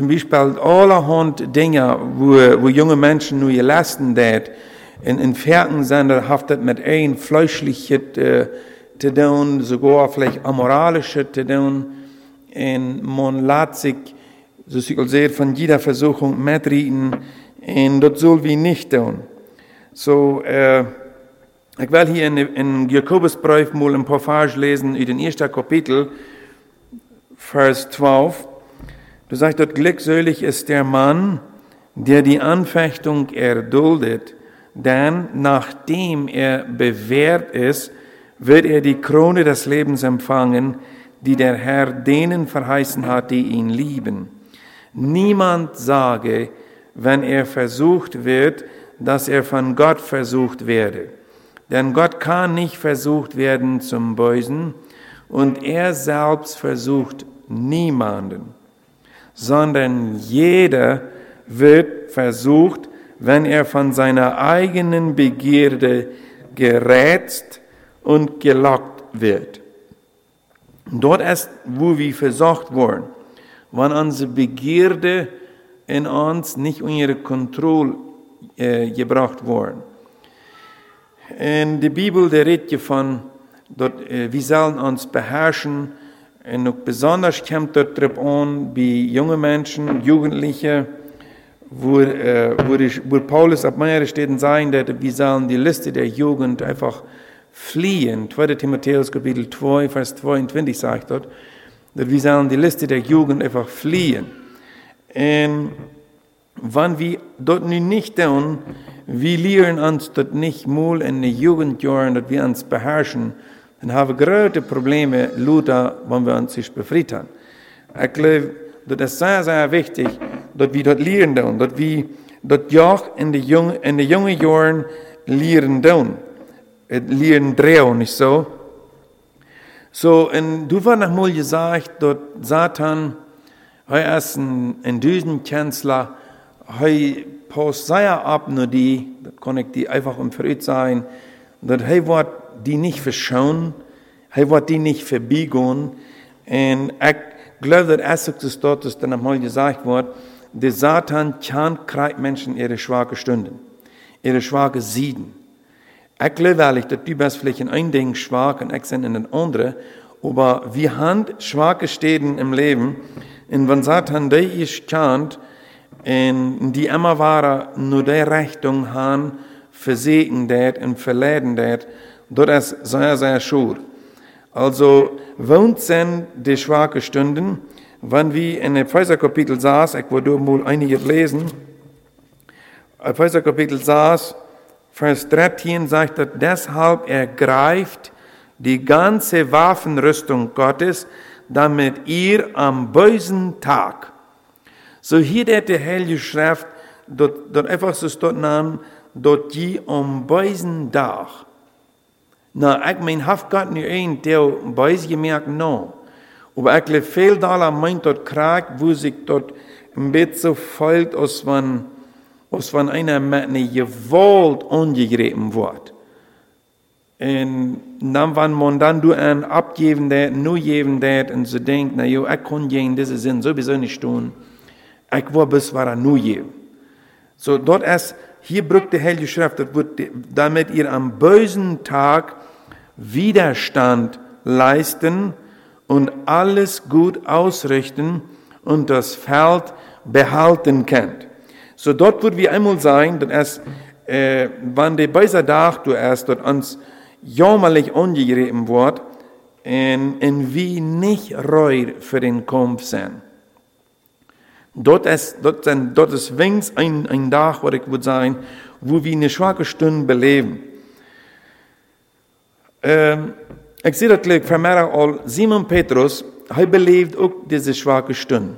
zum Beispiel allerhand Dinge, wo, wo junge Menschen nur gelassen dat, in, in Ferken sind, haftet mit ein fleischliches äh, zu tun, sogar vielleicht amoralisches zu tun, und man lässt sich, so ich sehr, von jeder Versuchung mitreden, und das soll wir nicht tun. So, äh, ich will hier in, in Jakobusbrief mal ein Passage lesen, in den ersten Kapitel, Vers 12. Du sagst dort, glückselig ist der Mann, der die Anfechtung erduldet, denn nachdem er bewährt ist, wird er die Krone des Lebens empfangen, die der Herr denen verheißen hat, die ihn lieben. Niemand sage, wenn er versucht wird, dass er von Gott versucht werde. Denn Gott kann nicht versucht werden zum Bösen und er selbst versucht niemanden, sondern jeder wird versucht, wenn er von seiner eigenen Begierde gerätzt und gelockt wird. Dort ist, wo wir versucht wurden, wenn unsere Begierde in uns nicht unter Kontrolle äh, gebracht worden. In der Bibel, der redet von, dort, äh, wir sollen uns beherrschen, und auch besonders kommt dort drauf an, bei jungen Menschen, Jugendlichen, wo, äh, wo, ich, wo Paulus ab meiner Städten sagen, dass wir sollen die Liste der Jugend einfach fliehen. 2. Timotheus Kapitel 2, Vers 22 sagt dort, dass wir sollen die Liste der Jugend einfach fliehen. Und wenn wir dort nicht tun, wir lernen uns dort nicht mal in den Jugendjahren, dass wir uns beherrschen, haben wir große Probleme, Luther, wenn wir uns sich befrieden. Ich glaube, das ist sehr, sehr wichtig, dass wir dort lernen, dass wir dort auch in den jungen, in den jungen Jahren lernen, lernen drehen, nicht so? So, und du war noch mal gesagt, dass Satan, er ist ein, ein Düsenkanzler, er passt sehr ab nur die, das kann ich die einfach um verrückt sein, dass er wird die nicht verschonen, er wird die nicht verbiegen, und ich glaube, dass es das dort, dass dann einmal gesagt wird, der Satan kann kriegt Menschen ihre schwache Stunden, ihre schwache Sieden. Ich glaube ehrlich, dass du bist vielleicht in ein Ding schwach und ich bin in den anderen, aber wir haben schwache Städten im Leben, und wenn Satan die ist kannt, und die immer waren nur die Richtung haben, versehen dat und verleiden dat, das ist sehr, sehr schur. Also, wohnt sind die schwache Stunden, wenn wir in Epheser Kapitel saß, ich wollte mal einige lesen, Epheser Kapitel saß, Vers 13 sagt er, deshalb ergreift die ganze Waffenrüstung Gottes, damit ihr am bösen Tag, so hier der die Heilige Schrift, dort, dort einfach so dort nahm, dort die am bösen Tag. Na, ich mein, haft Gott nur ein, der böse gemerkt, no. Aber ich glaube, viel da meint dort Krieg, wo sich dort ein bisschen folgt, als wenn, als wenn einer mit einer Gewalt angegriffen wird. Und dann, wenn man dann du ein abgeben dat, nur geben dat, und so denkt, na jo, ich kann gegen diese Sinn sowieso nicht tun. Ich war bis er nur geben. So, dort ist, hier brückt die Heilige Schrift, damit ihr am bösen Tag Widerstand leisten und alles gut ausrichten und das Feld behalten könnt. So dort wird wir einmal sein, dass es, äh, wann der böse Tag du erst dort uns jämmerlich angegriffen wird, und, und wie nicht reuer für den Kampf sind. Dort ist, dort, sind, dort ist wenigstens ein, ein Tag, wo ich würde sagen, wo wir eine schwache Stunde beleben. Ähm, ich sehe das gleich vermehrt all, Simon Petrus, er belebt auch diese schwache Stunde.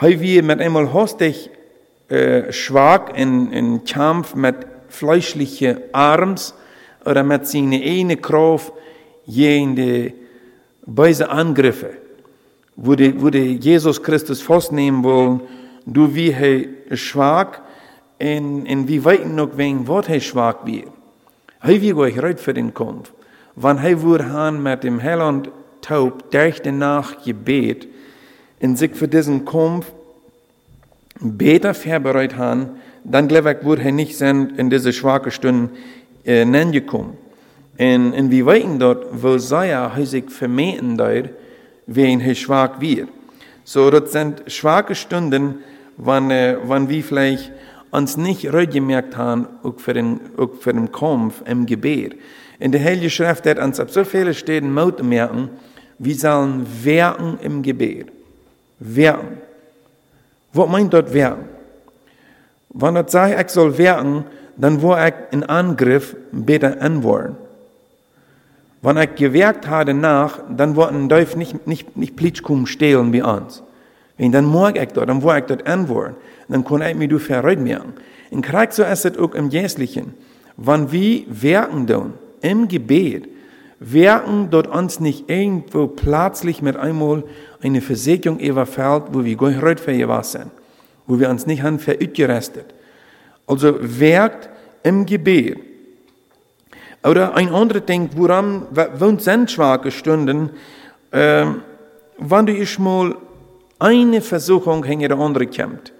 Er wie mit einmal hostig äh, schwach in, in Kampf mit fleischlichen Arms oder mit seiner eigenen Kraft gegen die böse Angriffe, wo die Jesus Christus festnehmen wollen, du wie er schwach und, und wie weit noch wegen wird er schwach wird. Er wird euch reut für den Kampf. Wann er wurde han mit dem Hell und Taub durch die Nacht gebet, und sich für diesen Kampf besser vorbereitet haben, dann glaube ich, würde er nicht sein in diese schwache Stunden äh, gekommen. Und, und wir weten dort, wo Saja sich vermehten dort, wen er schwach wird. So, das sind schwache Stunden, wann, äh, wann wir vielleicht uns nicht gemerkt haben, auch für den, auch für den Kampf im Gebet. In der Heilige Schrift hat uns auf so viele Städten Mut merken, wir sollen werken im Gebet. Werken. Was meint dort werken? Wenn das sagt, ich soll werken, dann wo ich in Angriff besser antworten. Wenn ich gewerkt habe nach, dann wollten darf nicht, nicht, nicht Plitschkum stehlen wie uns. Wenn dann mag ich dort, dann wo ich dort antworten, dann kann ich mich du merken. In Krieg so ist es auch im Jährlichen. Wenn wir werken dann, im Gebet, werken dort uns nicht irgendwo plötzlich mit einmal eine Versicherung überfällt, wo wir nicht für was sind, wo wir uns nicht haben verütgerestet. Also werkt im Gebet. Oder ein anderer denkt, woran wohnt sind schwache Stunden, äh, wenn du ich mal eine Versuchung hinter der andere kommt.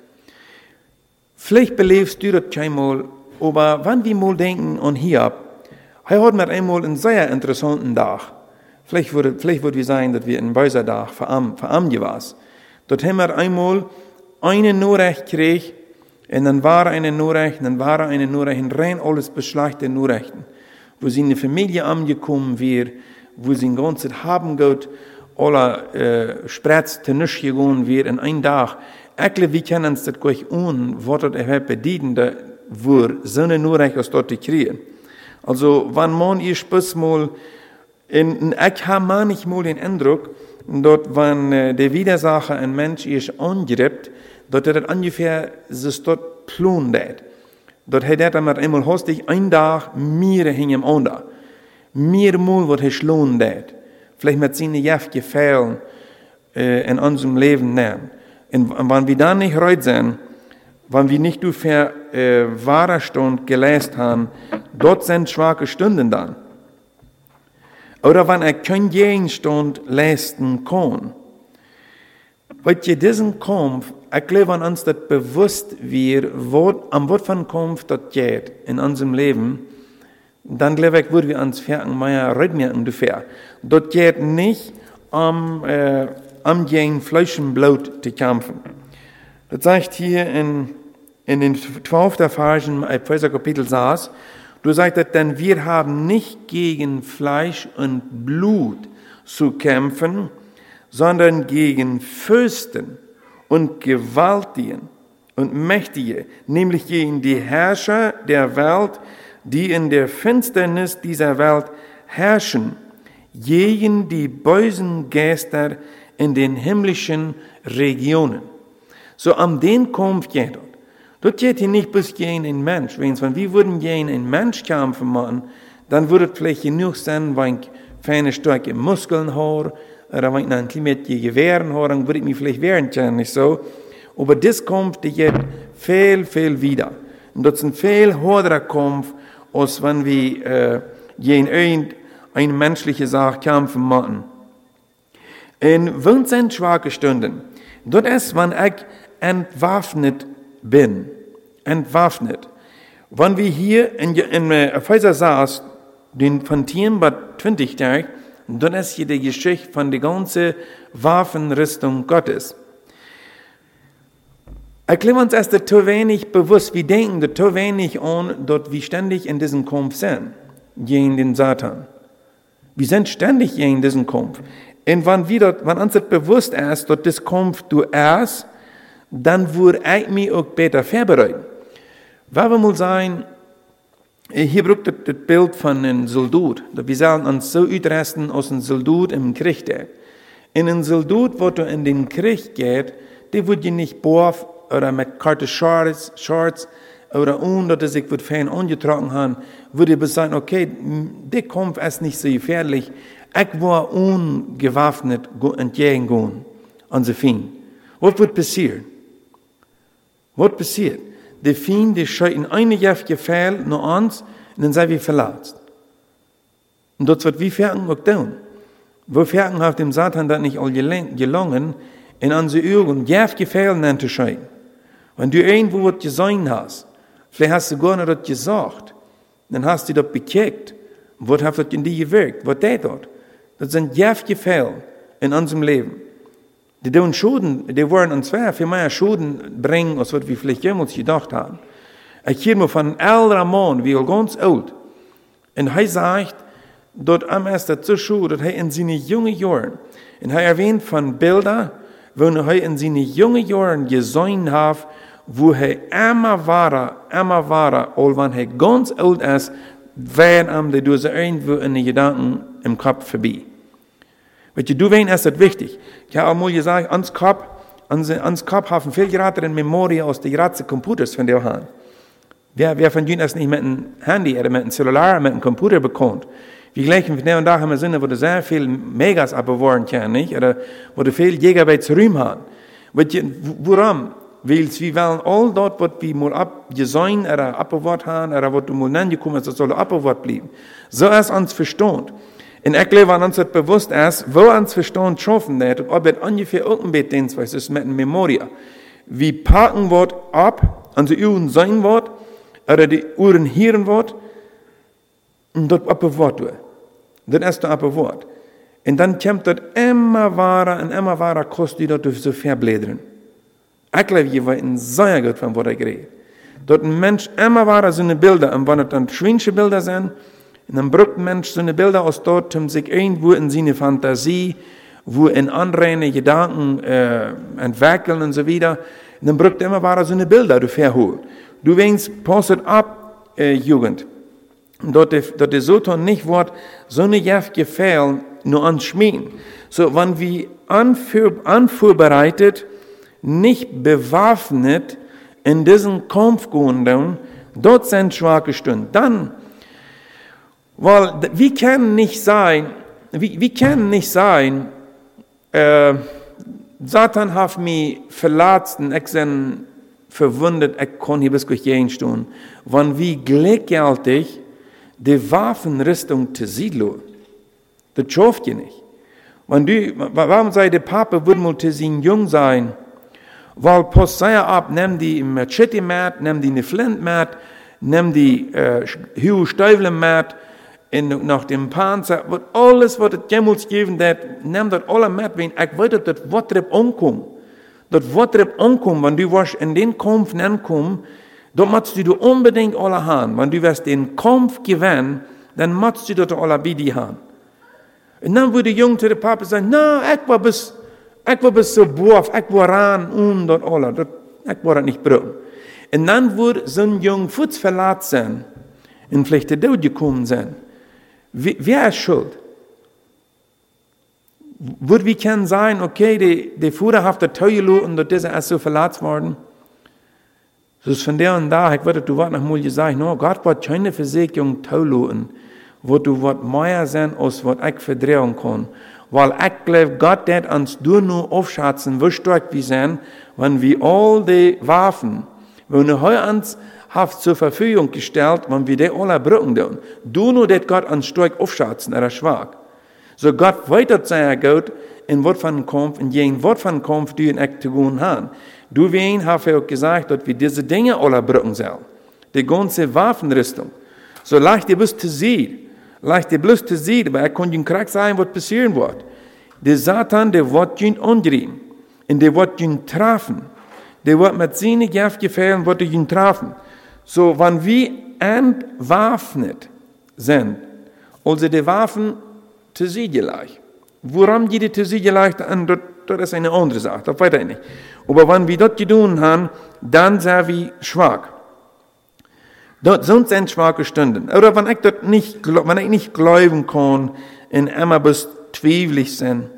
Vielleicht belebst du das keinmal, aber wenn wir mal denken an Hiob, er hat mir einmal einen sehr interessanten Tag. Vielleicht würde, vielleicht würde wir sagen, dass wir einen bösen Tag verarmt, was. Dort haben wir einmal eine Nachricht gekriegt, und dann war eine Nachricht, dann war eine Nachricht, rein alles beschlechte Nachrichten wo sie in eine Familie angekommen wird, wo sie ein ganzes Haben geht, alle äh, Spratz zu nichts gegangen wird in einem Tag. Ekle, wie können uns das gleich un, was das überhaupt bedienen, da, wo so eine Nachricht aus dort kriegen. Also, wenn man ihr Spaß mal, in, ich habe manchmal den Eindruck, dort, wenn äh, der Widersacher ein Mensch ist angreift, dort er ungefähr sich dort plundert. Dat hij dat met eenmaal hostig een dag meer hing hem onder. Meer moel wat hij schloon deed. Vielleicht mit seinen Jef gefällen äh, in unserem Leben nehmen. Und, wenn wir dann nicht reut sind, wenn wir nicht durch äh, wahre Stunde gelesen haben, dort sind schwache Stunden dann. Oder wenn er kein Gegenstand leisten kann. Weil je diesen Kampf wenn uns das bewusst wird, wo, am Wort von Kampf das geht in unserem Leben, dann glaube ich, würden wir uns fertig mehr reden dafür. Das geht nicht um, äh, um gegen Fleisch und Blut zu kämpfen. Das sagt hier in, in den 12. Versen, Epheser Kapitel 6, du sagst, denn wir haben nicht gegen Fleisch und Blut zu kämpfen, sondern gegen Fürsten und Gewaltigen und Mächtige, nämlich gegen die Herrscher der Welt, die in der Finsternis dieser Welt herrschen, gegen die bösen Geister in den himmlischen Regionen. So am den Kampf geht dort. Dort geht hier nicht bis gegen ein Mensch. Wenn wir würden gegen einen Mensch kämpfen machen, dann würde vielleicht genug sein, wenn ich feine starke Muskeln habe, ich ein Klimat Gewehren habe, dann würde ich mich vielleicht wehren können, nicht so. Aber das kommt jetzt viel, viel wieder. Und das ist ein viel höherer Kampf, als wenn wir äh, gegen eine menschliche Sache kämpfen machen. Und wenn sind schwache Stunden? Das ist, wenn ich entwaffnet bin. Entwaffnet. Wenn wir hier in, in Epheser 6, den von 10 bis 20 Tagen, dann ist hier die Geschichte von der ganzen Waffenrüstung Gottes. Erklären uns erst zu wenig bewusst, wir denken zu wenig an, dort wir ständig in diesem Kampf sind, gegen den Satan. Wir sind ständig gegen diesen Kampf. Und wenn, wir dort, wenn uns bewusst ist, dass das Kampf du erst, dann würde ich mich auch besser vorbereiten. Wenn wir mal sagen, hier braucht das Bild von einem Soldat. Wir sollen uns so uitresten als ein Soldat im Krieg. In einem Soldat, wo du in den Krieg geht, der wird je nicht boven oder mit karte Shorts, Shorts oder ohne, dass ich wird fein angetragen haben, würde ich sagen, okay, der Kampf ist nicht so gefährlich. Ich war ungewaffnet entgegengehen an den Feind. Was wird passieren? Was passiert? Der Feind, der schaut in eine Jahr Gefehl nach uns und dann sind wir verletzt. Und dort wird wie Ferken auch tun. Wo Ferken auf dem Satan dann nicht all gelungen, in unsere Augen jäft gefallen an zu scheinen. Wenn du irgendwo was gesehen hast, vielleicht hast du gar nicht das gesagt, dann hast du das bekickt. Was hat das in dir gewirkt? Was der dort? Das sind jäft gefallen in unserem Leben. Die tun Schulden, die wollen uns zwar viel mehr Schulden bringen, als was wir vielleicht jemals gedacht haben. Ich hier mal von El Ramon, wie er ganz alt. Und er sagt, dort am ersten zur Schule, dass er in seinen jungen Jahren, und er erwähnt von Bildern, wo er in seinen jungen Jahren gesehen hat, wo er immer war, immer war, und wenn er ganz alt ist, werden ihm die durch irgendwo in den Gedanken im Kopf vorbei. Je, du wen ist das wichtig. Ich habe auch mal gesagt, ans Kopf, ans, Kopf haben viel gerade in Memorie aus den ganzen Computers von der Hand. Wer, wer von Ihnen ist nicht mit einem Handy oder mit einem Cellular, mit einem Computer bekommt? Wie gleich von der und da haben wir Sinne, wo du sehr viel Megas abbewahren kann, nicht? Oder wo du viel Gigabytes Rühm je, warum? Weil wir wollen all dort, was wir mal abgesehen oder abbewahrt haben, oder was du mal nennen gekommen ist, das soll abbewahrt bleiben. So ist uns verstanden. En ik leef aan ons het bewust is, wo ons verstand schaffen dat, ob het ungefähr beetje was ist mit Memoria. Wie packen wird ab, onze uren sein wird, oder die uren hören wird, und dort abbewahren wird. Das ist der Wort. Und dann kommt dort immer wahrer und immer wahrer Kost, die dort so verblädern. Ich glaube, je war ein sehr gut von ich rede. Dort ein Mensch immer wahrer seine Bilder, und wenn es dann schwinche Bilder sind, und dann ein Mensch seine Bilder aus dort, um sich irgendwo in seine Fantasie, wo in andere Gedanken äh, entwickeln und so weiter. Und dann er immer wahrer seine Bilder, du verholt. Du wenigst, postet ab, äh, Jugend. Dort dort so tun nicht wird, so eine Jeff gefällt, nur anschmieden. So, wenn wir anfuhr, anvorbereitet, nicht bewaffnet in diesen Kampf gehen, dort sind schwache Stunden. Dann, weil wir können nicht sein, wir, wir können nicht sein, äh, Satan hat mich verlassen, ich bin verwundet, ich kann hier bis gleich stehen. Wenn wir gleichgültig die Waffenrüstung zu siedeln, das schafft ihr nicht. Wenn du, warum sei der Papa würde mal zu sein jung sein? Weil post sei ab, nimm die Machete mat, nimm die Flint mat, nimm die äh, Hühe Stäufle mat, in, nach dem Panzer, wat alles wat het jemals geven dat, neem dat alle met, wen ik weet dat het wat erop omkomt. Dat wat erop omkomt, want du was in den Kampf ankom, dan moet du unbedingt alle haben. Wenn du wirst den Kampf gewinnen, dann musst du das alle bei dir haben. Und dann würde der Junge zu dem Papa sagen, na, ich war bis, ich war bis so boaf, ich war ran und dort alle, dat, ich war das nicht brauchen. Und dann würde so ein Junge Fuß verlassen und vielleicht der Tod gekommen sein. Wer ist schuld? Würde wir können sagen, okay, die, die der Teuer und dort ist so verletzt worden? So ist von der und da, ich würde, du wart noch mal gesagt, no, Gott wird keine Versicherung teuer wo du wird mehr sein, als was ich verdrehen kann. Weil ich glaube, Gott wird uns nur aufschätzen, wie stark wir sind, wenn wir all die Waffen, wenn wir uns hat zur Verfügung gestellt, wenn wir die alle brauchen. Du nur, dass Gott an stark aufschätzen, er ist. So Gott weiter sein Gott in Wort von Kampf, in jeden Wort von Kampf, die in echt zu tun haben. Du wen hat er auch gesagt, dass wir diese Dinge alle brauchen sollen. Die ganze Waffenrüstung. So leicht ihr bloß zu sehen. Leicht ihr bloß zu sehen, aber er kann ihnen krank sein, was passieren wird. Der Satan, der wird ihn umdrehen. Und der wird ihn treffen. Der wird mit seinen Kraft gefallen, wird ihn treffen. So, wenn wir entwaffnet sind, also die Waffen zu siegen leicht. Woran die zu siegen leicht, das, ist eine andere Sache, das weiß ich nicht. Aber wenn wir das getan haben, dann sind wir schwach. Das sind schwache Stunden. Oder wenn ich das nicht, wenn ich nicht glauben kann, in immer bis zweifelig sind,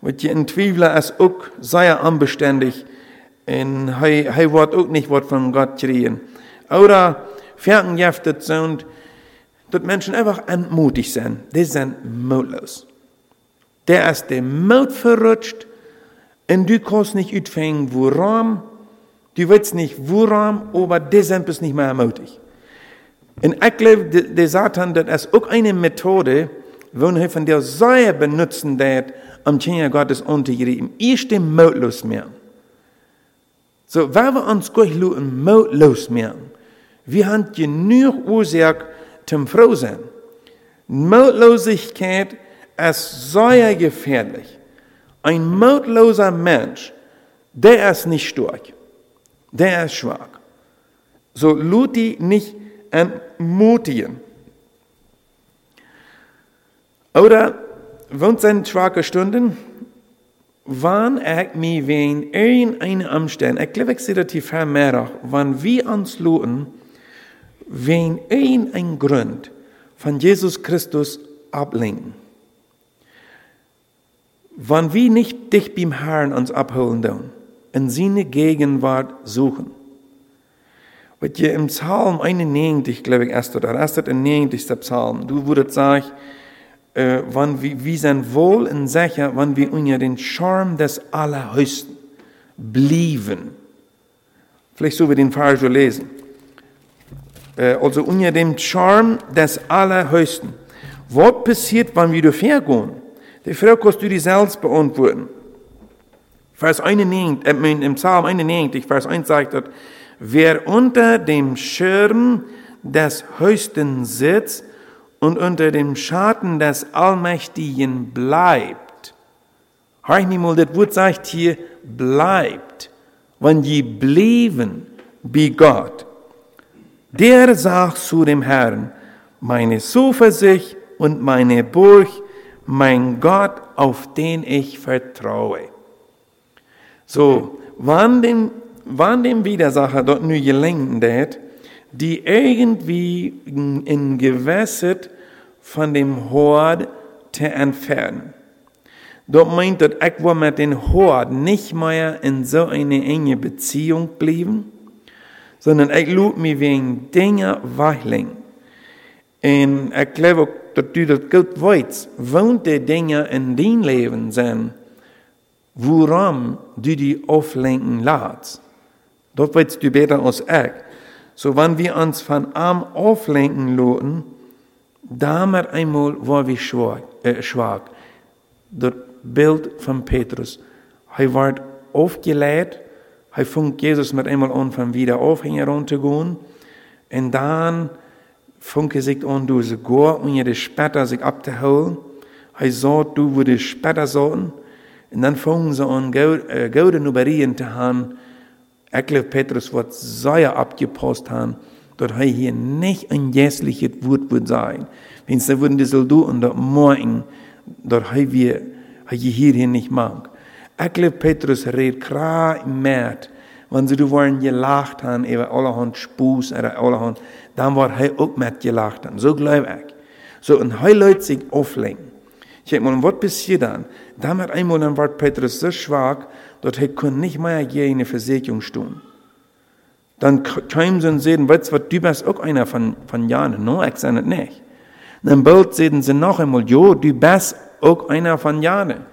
weil je ein Zweifler auch sehr unbeständig, und er, er wird auch nicht was von Gott kriegen. Oder vergiftet sind, dass Menschen einfach entmutigt sind. Die sind mutlos. Der ist der Mut verrutscht und du kannst nicht utfangen, woran. Du weißt nicht, woran, aber die sind bis nicht mehr mutig. Und ich glaube, der Satan, das ist auch eine Methode, wollen wir von der Säue benutzen, dat am Kinder Gottes untergeben. Ich dem mutlos mehr. So, weil wir uns gleich mutlos mehr, wir haben genug Ursache zum Froh sein. Mutlosigkeit ist sehr gefährlich. Ein mutloser Mensch, der ist nicht stark. Der ist schwach. So Luti nicht entmutigen. Oder wohnt sind schwache Stunden? Wann ich mich wegen irgendeiner Umstände, ich glaube, ich sehe das hier mehr, wann wir uns luten, wegen irgendeinem Grund von Jesus Christus ablenken. Wann wir nicht dich beim Herrn uns abholen dürfen, in seine Gegenwart suchen. Wat je im Psalm 91, glaube ich, erst oder erst der 90. Psalm, du würdest sagen, äh, wann wir, wir sind wohl und sicher, wann wir unter den Charme des Allerhöchsten blieben. Vielleicht so wir den Vers lesen. Äh, also unter dem Charme des Allerhöchsten. Was passiert, wenn wir dafür gehen? Die Frage kannst du dir selbst beantworten. Vers 91, äh, im Psalm 91, Vers 1 sagt dort, wer unter dem Schirm des Höchsten sitzt und unter dem Schatten des Allmächtigen bleibt. Hör ich mal, das Wort sagt hier, bleibt. Wenn die blieben bei Gott, der sagt zu dem Herrn, meine Zuversicht und meine Burg, mein Gott, auf den ich vertraue. So, wann dem wann dem Widersacher dort nur gelenken det, die irgendwie in Gewässer von dem Hort zu entfernen. Dort meint dat ich mit dem Hort nicht mehr in so eine enge Beziehung bleiben, sondern ich lud mich wegen Dinge weicheln. Und ich glaube, dass du das gut weißt, wohnt die Dinge in dein Leben sind, woran du die auflenken lässt. Dort weißt du besser als ich. So, wenn wir uns von Arm auflenken lassen, damit einmal war wir schwach. Äh, schwach. Das Bild von Petrus. Er war aufgelädt, er fing Jesus mit einmal an, von wieder aufhängen runterzugehen. Und dann fing er sich an, durch die Gor und ihre später sich abzuholen. Er sagt, du würdest später sagen. Und dann fingen sie an, Gaude Nuberien zu haben, glaube, Petrus wird sehr abgepost haben, dass er hier nicht ein jässliches Wort wird sein. Wenn sie würden die Soldaten dort morgen, dass er wir, er hier nicht mag. Glaube, Petrus redet klar im wenn sie wollen gelacht haben über allerhand Spuß oder allerhand, dann war er auch mit gelacht haben. So glaube ich. So, und er Leute sich auflenken. Ich denke mal, was passiert dann? Damit einmal dann war Petrus so schwach, dass er kann nicht mehr je eine Versicherung tun. Dann kamen sie und sehen, weißt du, du bist auch einer von, von Jahren. No, ich sage nicht. Dann bald sehen sie noch einmal, jo, du bist auch einer von Jahren.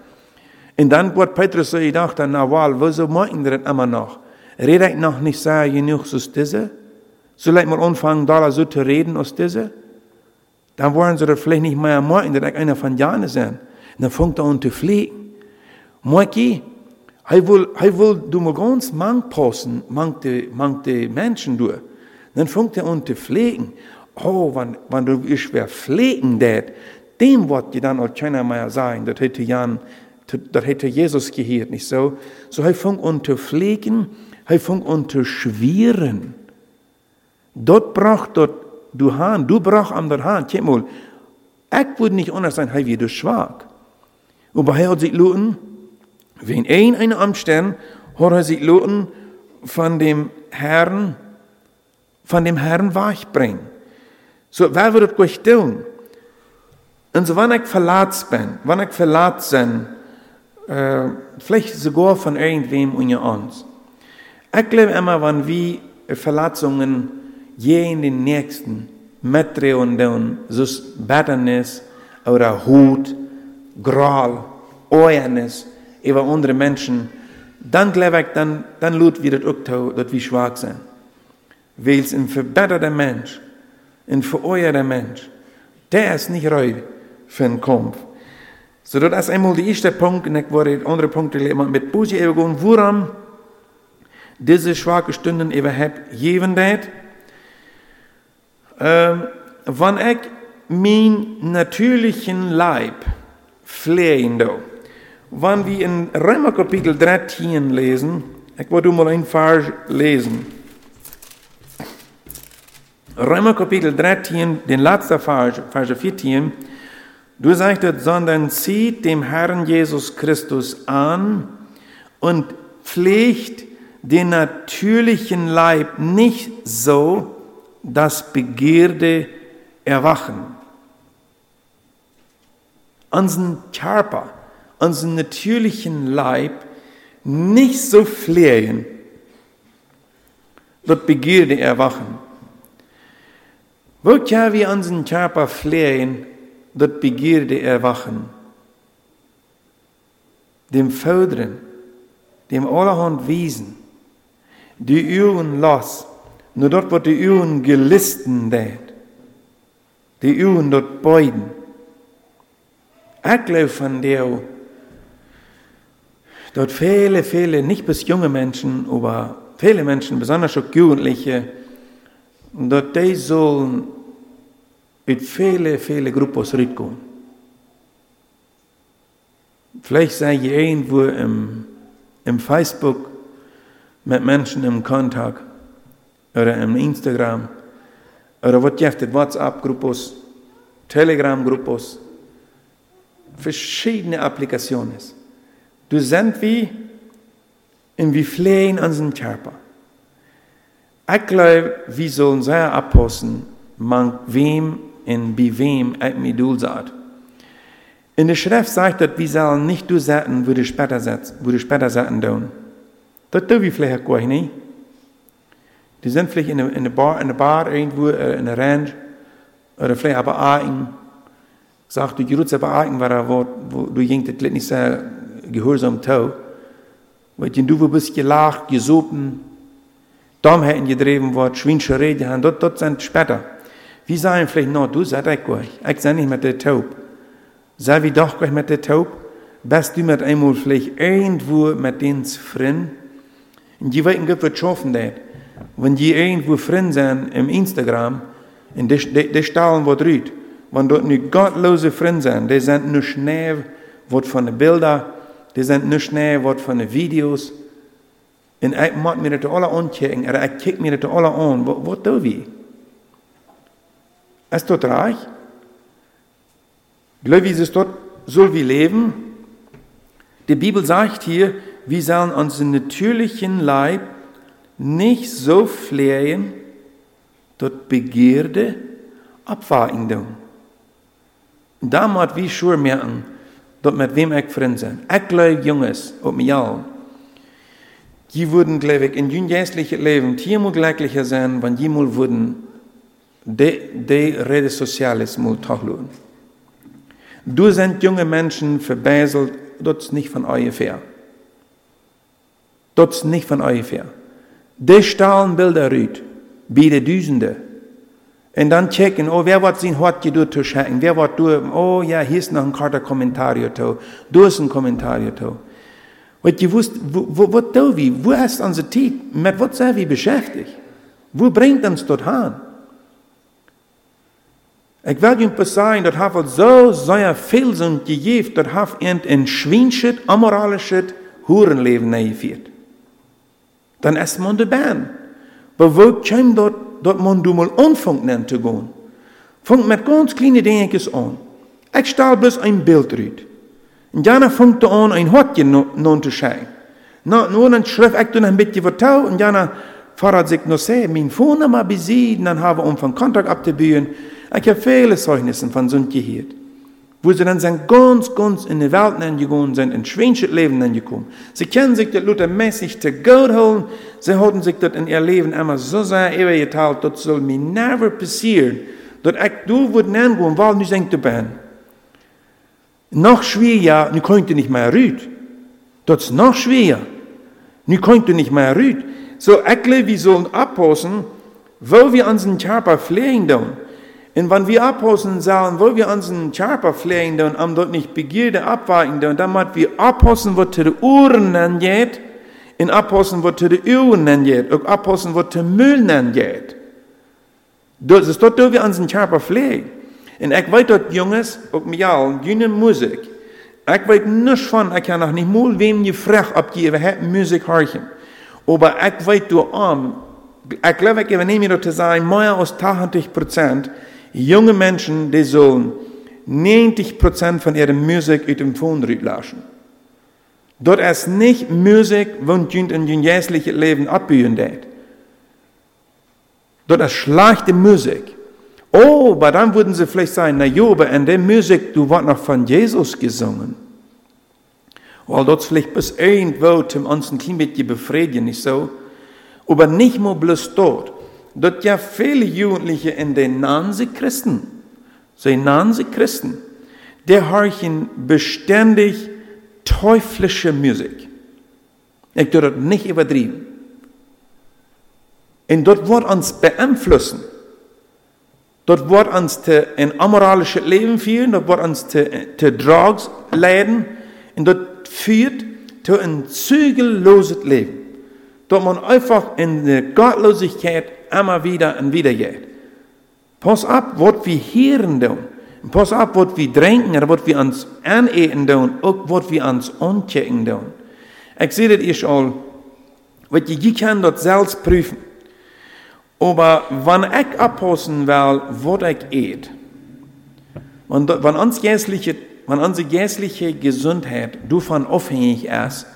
Und dann wird Petrus gedacht, na wohl, wieso machen wir das immer noch? Rede ich noch nicht sehr genug aus diese? Soll ich mal anfangen, da so zu reden aus diese? Dann wollen sie vielleicht nicht mehr machen, dass ich einer von sind. Und dann fängt er an zu fliegen. Moiki, hij wil, hij wil du mal ganz mang passen, mang de, mang de Menschen durch. Dann fängt er an zu pflegen. Oh, wenn, wenn du ich wer pflegen det, dem wird dir dann auch keiner mehr sein, das hätte Jan, das hätte Jesus gehört, nicht so? So, er fängt an zu pflegen, er fängt an zu schweren. Dort braucht dort du Hahn, du brauchst am der Hahn, guck mal, ich würde nicht anders sein, wie du schwach. Aber er hat sich lohnen, wenn ein eine Umstand hat er sich lohnen von dem Herrn, von dem Herrn weichbringen. So, wer wird das tun? Und so, wenn ich verletzt bin, wenn ich verletzt bin, äh, vielleicht sogar von irgendwem unter uns. Ich glaube immer, wenn wir Verletzungen je in den nächsten mitdrehen und so Bitternis oder Hut, Groll, Euernis über andere Menschen, dann glaube ich, dann, dann lut wir das auch, dass wir schwach sind. Weil es ein verbetterter Mensch, ein vereuerter Mensch, der ist nicht reu von Kampf. So, das ist einmal der erste Punkt, und ich wollte andere Punkte mit Busi gehen, woran diese schwache Stunden überhaupt geben wird. Ähm, wenn ich mein natürlichen Leib flehen wenn wir in Römer Kapitel 13 lesen, ich wollte mal ein Vers lesen. Römer Kapitel 13, den letzten Vers, Vers 14, du sagst, sondern zieht dem Herrn Jesus Christus an und pflegt den natürlichen Leib nicht so, dass Begierde erwachen. Unseren Körper, unseren natürlichen Leib nicht so flehen, dass Begierde erwachen. Wo können wir unseren Körper flehen, dass Begierde erwachen? Dem Fördern, dem allerhand Wesen, die Uhren los, nur dort wird die Uhren gelisten dat. Die Uhren dort beiden. Ich der, dort viele, viele, nicht bis junge Menschen, aber viele Menschen, besonders auch Jugendliche, dort die sollen mit viele, viele Gruppen zurückkommen. Vielleicht sei je irgendwo im, im Facebook mit Menschen im Kontakt oder im Instagram oder wat je WhatsApp-Gruppos, Telegram-Gruppos, verschiedene Applikationen. Du sind wie in wie flehen unseren Körper. Ich glaube, wir sollen sehr abpassen, man wem wem ich mich dulsat. In der Schrift sagt, dass wir sollen nicht du sagen, wo du später setzen, tun. Das tun wir vielleicht gar nicht. Die sind vielleicht in einer Bar, in einer Bar irgendwo, äh, in einer Ranch, oder vielleicht aber Aachen. Sagt du, Jeruz aber Aachen war ein Wort, wo du jink das nicht sehr gehorsam tau. Weil du bist gelacht, gesopen, Dom hätten gedreven Wort, schwinsche Rede dort, dort sind später. Wie sagen vielleicht noch, du seid ich gleich, ich sei nicht mit der Taub. Sei wie doch gleich mit der Taub, bist du mit einmal vielleicht irgendwo mit denen zufrieden, und die wissen, was schaffen das. Wenn die irgendwo Freunde sind im Instagram, und die, die, die stahlen was rüht, wenn dort nicht gottlose Freunde sind, die sind nur schnell was von den Bildern, die sind nur schnell was von den Videos, und ich muss mir das alle anchecken, oder ich kicke mir das alle an, was, was tun wir? Dort reich? Glaube ich, ist dort, soll wir leben? Die Bibel sagt hier, wir sollen unseren natürlichen Leib nicht so flehen, dort Begierde abwarten tun. Da muss wir schon merken, dort mit wem ich Freund sind. Ich glaube, Jungs, ob mir allen, die würden, glaube ich, in jüngstlichen Leben viermal glücklicher sein, wenn die mal würden, de, de Rede Soziales mal tachluen. Du sind junge Menschen verbeiselt, dort ist nicht von euch fair. Dort ist nicht von euch fair. De stalen Bilder rüt, biede Düsende. Und dann checken, oh, wer wird sein Hort gedut zu schenken? Wer wird du, oh ja, hier ist noch ein Karte Kommentar to. Du hast ein Kommentar to. Und ihr wusst, wo, wo, wo wie? Wo hast unsere Zeit? Mit was sind wir beschäftigt? Wo bringt uns dort hin? Ich will Ihnen sagen, das hat so sehr viel sind gegeben, das hat ein schwinsches, amoralisches Hurenleben eingeführt dann ist man de Bahn. Aber wo kommt dort, dort man du mal anfangen zu gehen? Fangt mit ganz kleinen Dingetjes an. Ich stelle bloß ein Bild rüt. Und dann fängt er an, ein Hortchen non zu schauen. Na, nur dann schrift ich dann ein bisschen vertau und dann fahrt sich noch sehr, mein Vorname besiegen, dann haben wir um von Kontakt abzubühen. Ich habe viele Zeugnisse von so gehört wo sie dann sind ganz, ganz in die Welt angegangen sind, in schwänsches Leben angekommen. Sie kennen sich das luthermäßig zu Gott holen, sie haben sich das in ihr Leben immer so sehr übergeteilt, das soll mir never passieren, dass ich du würden angehen, weil du denkst, bin. Noch schwieriger, nu konnte nicht mehr rüt. Das ist noch schwieriger. Nu konnte nicht mehr rüt. So, ich glaube, wir sollen abpassen, wo wir unseren Körper pflegen tun. Und wenn wir abhosen sollen, wo wir unseren Körper pflegen, und am dort nicht Begierde abweichen, dann damit wir abhosen, was zu den Ohren geht, und abhosen, was zu den Ohren geht, und abhosen, was zu Müll geht. Das ist dort, wo wir unseren Körper pflegen. Und ich weiß dort, Jungs, auch mir all, jene Musik. Ich weiß nicht von, ich kann noch nicht mal wem gefragt, ob die überhaupt Musik hören. Aber ich weiß du am, ich glaube, ich übernehme das zu sagen, mehr als 80 Prozent junge Menschen, die sollen 90 Prozent von ihrer Musik aus dem Phone lassen. Dort ist nicht Musik, die in ein jährliches Leben abbühen wird. Dort ist schlechte Musik. Oh, aber dann würden sie vielleicht sagen, na jo, aber in der Musik, du warst noch von Jesus gesungen. Weil dort vielleicht bis irgendwo zum uns ein bisschen befriedigen, nicht so? Aber nicht nur bloß dort. Dort ja viele Jugendliche in den Nanse Christen, sie Nanse Christen, die horchen beständig teuflische Musik. Ich tue das nicht übertrieben. Und dort wird uns beeinflussen. Dort wird uns ein amoralisches Leben führen, dort wird uns zu Drugs leiden und dort führt zu ein zügelloses Leben. Dort man einfach in der Gottlosigkeit immer wieder und wieder geht. Pass ab, was wir hören tun. Pass ab, was wir trinken was wir uns aneten tun, auch was wir uns anchecken tun. Ich sehe das ist all, was ich kann dort selbst prüfen. Aber wenn ich abpassen will, was ich eet, wenn, unsere geistliche Gesundheit davon abhängig ist,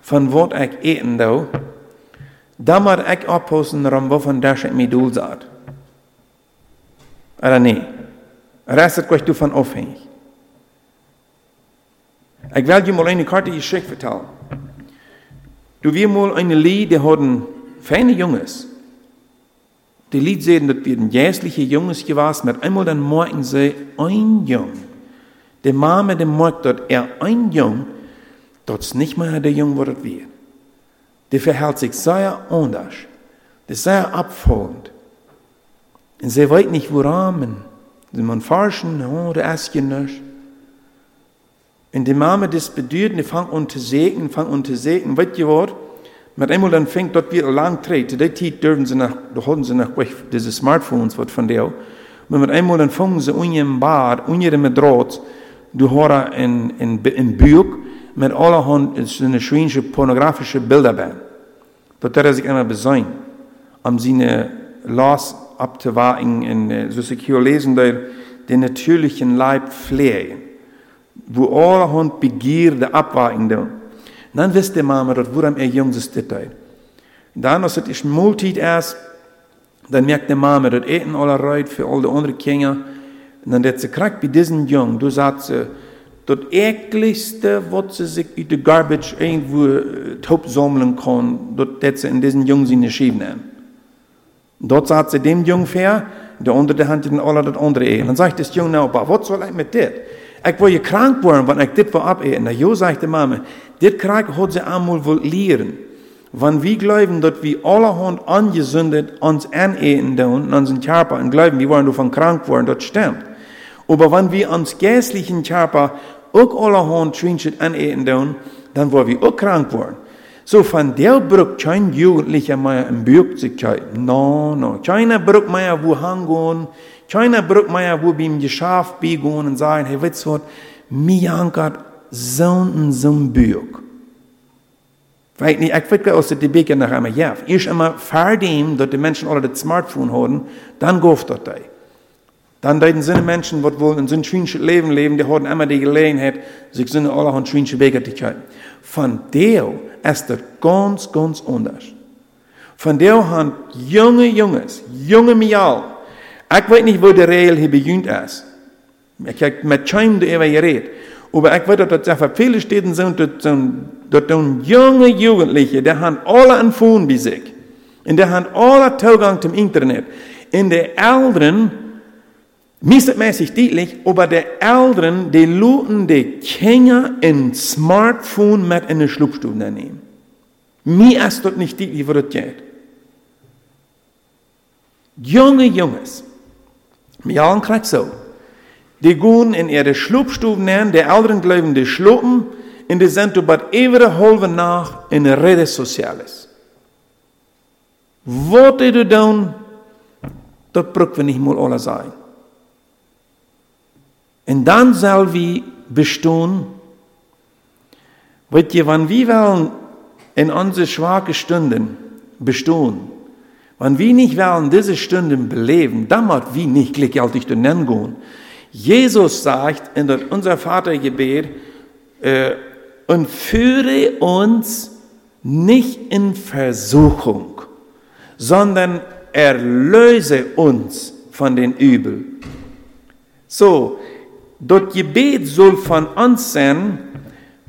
von was ich eten do, dann muss ich abpassen, wovon das ich mir doel sagt. Oder nee? Rest ist gleich davon abhängig. Ich will dir mal eine Karte Geschichte vertellen. Du wirst mal eine Lied, die hat ein feine Junges. Die Lied sehen, dass wir ein jährliche Junges gewesen, mit einmal dann morgen sie ein Jung. Die Mama, der merkt dort, er ein Jung, dort nicht mehr der Jung, was wird. Der verhält sich sehr anders. Der ist sehr abfallend. Und sie weiß nicht, woran. Sie man forschen, oh, der ja nicht. Und die Mama das bedeutet, die fängt an zu segnen, fängt an zu segnen. Weißt ihr was? Met eenmaal dan fängt dat weer lang treden. Zu der Zeit dürfen sie nach, da haben sie nach diese Smartphones wat von der. Aber mit einmal dann fangen sie unter im Bad, unter mit Draht, du hast in, in, in Buch mit allerhand eine schwierige pornografische Bilder bei. Dort hat er sich immer besäumt, um seine Lass abzuwarten und so secure lesen, der den natürlichen Leib pflegen, wo allerhand Begierde abwarten. Dan wist de mama dat waarom er jongens dit deed. Dan als het is multiet is, dan merkt de mama dat eten alle ruit voor al de andere kinderen. En dan dat ze krijgt bij deze jong, toen zat ze, dat ekligste wat ze zich uit de garbage irgendwo het opzamelen kon, dat, dat ze in deze jong zijn schief nemen. Dort sagt sie dem Jungen fair, der unter der Hand den alle das andere eten. Dann sagt das Jung, nou, aber was soll ich mit dit? Ich je krank worden, wenn ich dit will abeten. Na, jo, sagt die Mama, dit krank hat sie einmal wohl lehren. Wenn wir glauben, dass wir allerhand angesündet uns aneten und unseren Körper und glauben, wir wollen davon krank worden, das stimmt. Aber wenn wir uns geistlichen Körper auch allerhand schwinschet aneten dann wollen wir auch krank worden. So van der bruk kein Jugendlicher mehr im Buch sich No, no. Keiner bruk mehr wo hangen. Keiner bruk mehr wo beim Geschäft biegen und sagen, hey, weißt du was? Mir ankert so ein so ein. Weet niet, ik weet als het die beker nog einmal ja. Eerst einmal verdien dat die Menschen alle das Smartphone haben, dann geht das. Dann deuten sind Menschen, die wohl in ein schönes Leben leben, die haben immer die Gelegenheit, sich so alle ein schönes Beker zu kriegen. Von der ist das ganz, ganz anders. Von der haben junge Jungs, junge Mial, ich weiß nicht, wo der Regel hier beginnt ist. Ich habe mit keinem darüber geredet. Aber ich weiß, dass das viele Städte sind, dass junge Jugendliche, die haben alle ein Phone bei sich. Und die haben alle Zugang zum Internet. In der Älteren, Meestmäßig deutlich, aber der Eltern, die luten die Kinder ein Smartphone mit in den Schlupfstube nehmen. Mir ist das nicht deutlich, wo das geht. Junge Jungs, Wir allen kriegt so. Die gehen in ihre Schlupfstuben nehmen, die älteren glauben, die schluppen, in die sind über ewige halbe nach in redes sociales. Wat du doen, dat brücken wir nicht mal alle sein. Und dann soll wir bestehen, Weet je, wann wir wollen in unsere schwachen Stunden bestehen, wenn wir nicht wollen diese Stunden beleben, dann wird wir nicht gleichzeitig nennen gehen. Jesus sagt in unser Vatergebet, äh, und führe uns nicht in Versuchung, sondern erlöse uns von den Übel. So, das Gebet soll von uns sein,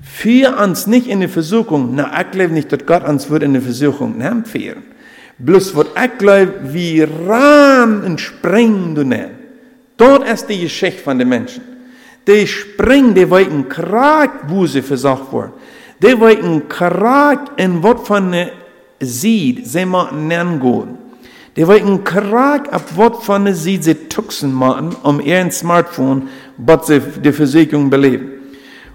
führ uns nicht in die Versuchung. Na, ich glaube nicht, dass Gott uns wird in die Versuchung nehmen führen. Bloß wird ich glaube, wie ran und springen du nehmen. Dort ist die Geschichte von den Menschen. Die springen, die wollen Krag, wo sie versagt worden. Die wollen Krag in was von der Sied, sie machen nennen gehen. Die wollen Krag ab was von der Sied sie tuxen machen, um ihren Smartphone, was sie die Versicherung beleben.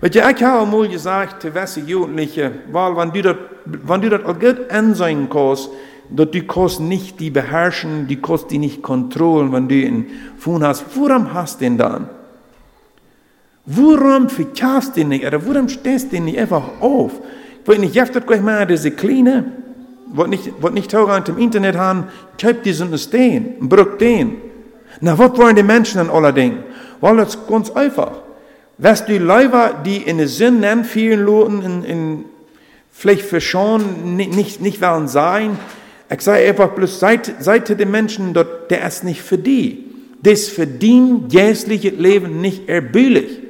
Weet heb al mal gesagt, te wessen Jugendlichen, weil wenn du das, wenn du das gut ansehen kannst, dass du kannst nicht die beherrschen, du kannst die nicht kontrollieren, wenn du ihn Fun hast. Warum hast du ihn dann? Warum verkehrst du nicht, oder warum stehst du nicht einfach auf? Ich weiß nicht, jetzt gleich mal diese Kleine, was nicht, was nicht taugt im Internet haben, kauft diesen stehen, und brückt den. Na, was wollen die Menschen an allerdings? Weil das ganz einfach. Was die Leute, die in den Sinn nennen, vielen Leuten in, in vielleicht verschonen, nicht, nicht, nicht werden sein, ich sage einfach bloß, seid, seid den Menschen dort, der ist nicht für die. Das verdient jährliche Leben nicht erbühlich.